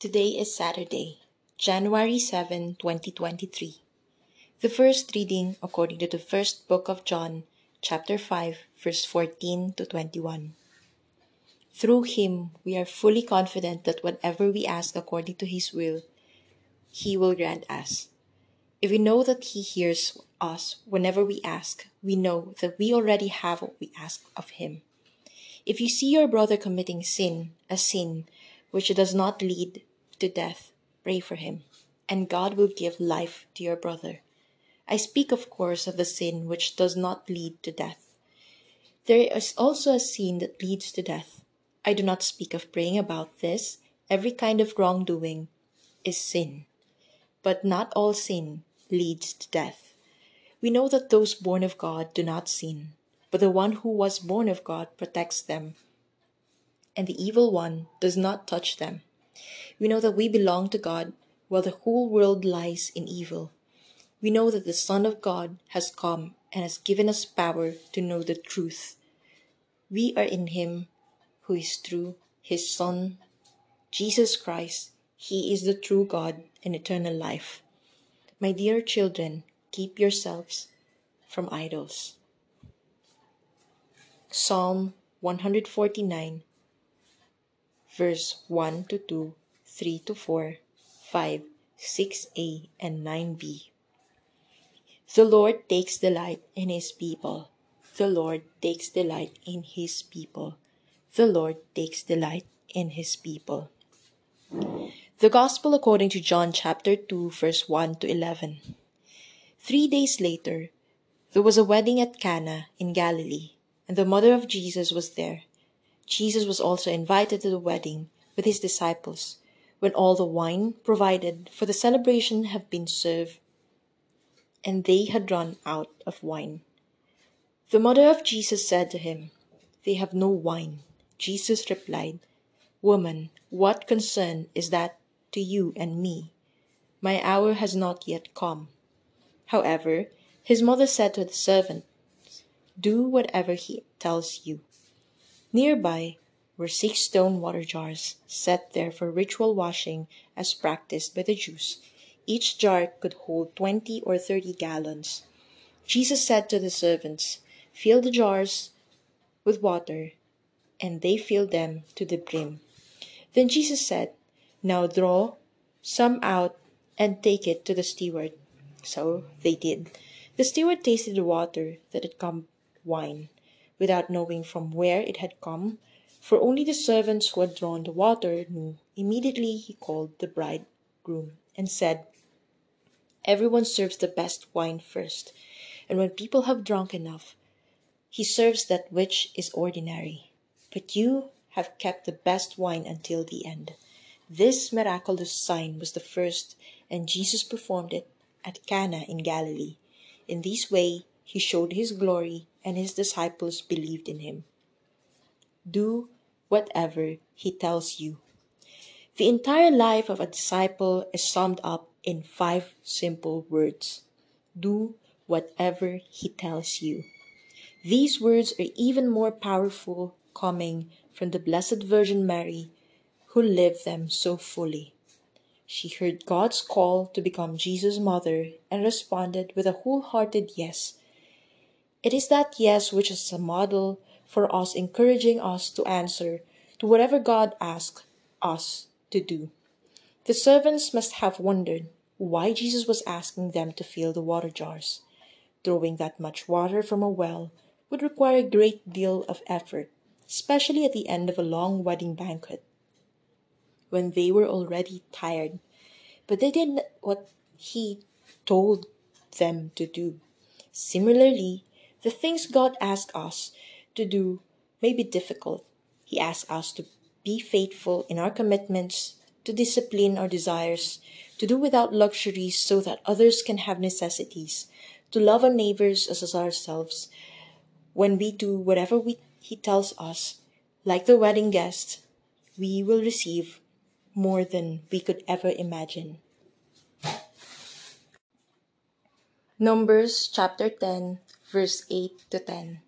Today is Saturday, January 7, 2023. The first reading according to the first book of John, chapter 5, verse 14 to 21. Through him we are fully confident that whatever we ask according to his will, he will grant us. If we know that he hears us whenever we ask, we know that we already have what we ask of him. If you see your brother committing sin, a sin which does not lead to death, pray for him, and God will give life to your brother. I speak, of course, of the sin which does not lead to death. There is also a sin that leads to death. I do not speak of praying about this. Every kind of wrongdoing is sin. But not all sin leads to death. We know that those born of God do not sin, but the one who was born of God protects them, and the evil one does not touch them. We know that we belong to God, while the whole world lies in evil. We know that the Son of God has come and has given us power to know the truth. We are in Him who is true, His Son, Jesus Christ. He is the true God and eternal life. My dear children, keep yourselves from idols. Psalm 149, verse 1 to 2, 3 to 4, 5, 6a, and 9b. The Lord takes delight in his people. The Lord takes delight in his people. The Lord takes delight in his people. The Gospel according to John chapter 2, verse 1 to 11. Three days later, there was a wedding at Cana in Galilee, and the mother of Jesus was there. Jesus was also invited to the wedding with his disciples. When all the wine provided for the celebration had been served, and they had run out of wine. The mother of Jesus said to him, They have no wine. Jesus replied, Woman, what concern is that to you and me? My hour has not yet come. However, his mother said to the servant, Do whatever he tells you. Nearby were six stone water jars set there for ritual washing as practiced by the Jews. Each jar could hold twenty or thirty gallons. Jesus said to the servants, Fill the jars with water, and they filled them to the brim. Then Jesus said, Now draw some out and take it to the steward. So they did. The steward tasted the water that had come wine, without knowing from where it had come, for only the servants who had drawn the water knew. Immediately he called the bridegroom and said, Everyone serves the best wine first, and when people have drunk enough, he serves that which is ordinary. But you have kept the best wine until the end. This miraculous sign was the first, and Jesus performed it at Cana in Galilee. In this way, he showed his glory, and his disciples believed in him. Do whatever he tells you. The entire life of a disciple is summed up in five simple words Do whatever he tells you. These words are even more powerful coming from the Blessed Virgin Mary, who lived them so fully. She heard God's call to become Jesus' mother and responded with a wholehearted yes. It is that yes which is a model for us, encouraging us to answer to whatever God asks us to do. The servants must have wondered why Jesus was asking them to fill the water jars. Drawing that much water from a well would require a great deal of effort, especially at the end of a long wedding banquet, when they were already tired. But they did what he told them to do. Similarly, the things God asks us to do may be difficult. He asks us to be faithful in our commitments, to discipline our desires, to do without luxuries so that others can have necessities, to love our neighbors as ourselves. When we do whatever we, He tells us, like the wedding guest, we will receive more than we could ever imagine. Numbers chapter 10, verse 8 to 10.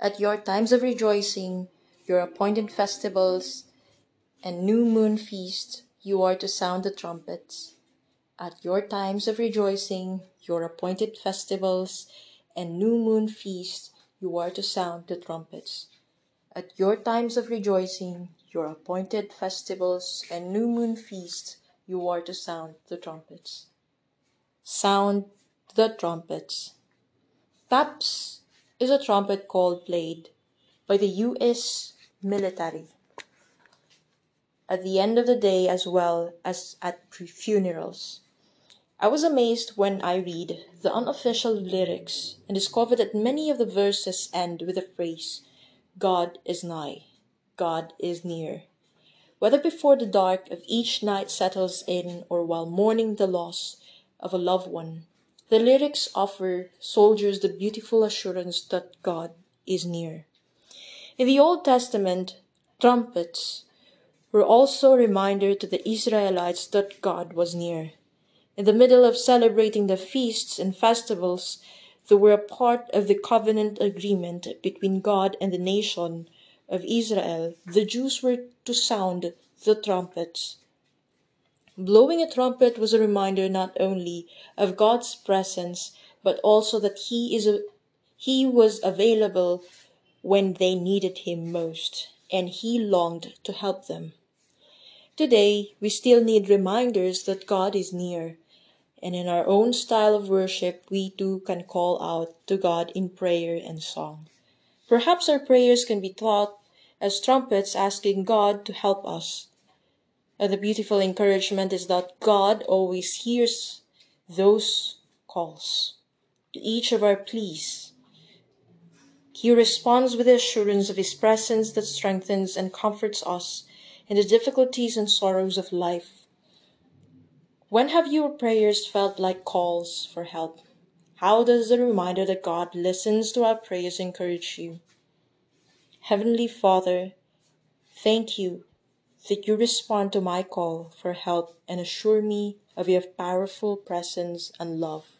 At your times of rejoicing, your appointed festivals, and new moon feasts, you are to sound the trumpets. At your times of rejoicing, your appointed festivals, and new moon feasts, you are to sound the trumpets. At your times of rejoicing, your appointed festivals, and new moon feasts, you are to sound the trumpets. Sound the trumpets. Taps is a trumpet call played by the U.S. military at the end of the day as well as at funerals. I was amazed when I read the unofficial lyrics and discovered that many of the verses end with the phrase, God is nigh, God is near. Whether before the dark of each night settles in or while mourning the loss of a loved one, the lyrics offer soldiers the beautiful assurance that God is near. In the Old Testament, trumpets were also a reminder to the Israelites that God was near. In the middle of celebrating the feasts and festivals that were a part of the covenant agreement between God and the nation of Israel, the Jews were to sound the trumpets Blowing a trumpet was a reminder not only of God's presence, but also that He is a, He was available when they needed Him most, and He longed to help them. Today, we still need reminders that God is near, and in our own style of worship, we too can call out to God in prayer and song. Perhaps our prayers can be thought as trumpets asking God to help us and the beautiful encouragement is that God always hears those calls to each of our pleas. He responds with the assurance of His presence that strengthens and comforts us in the difficulties and sorrows of life. When have your prayers felt like calls for help? How does the reminder that God listens to our prayers encourage you? Heavenly Father, thank you that you respond to my call for help and assure me of your powerful presence and love.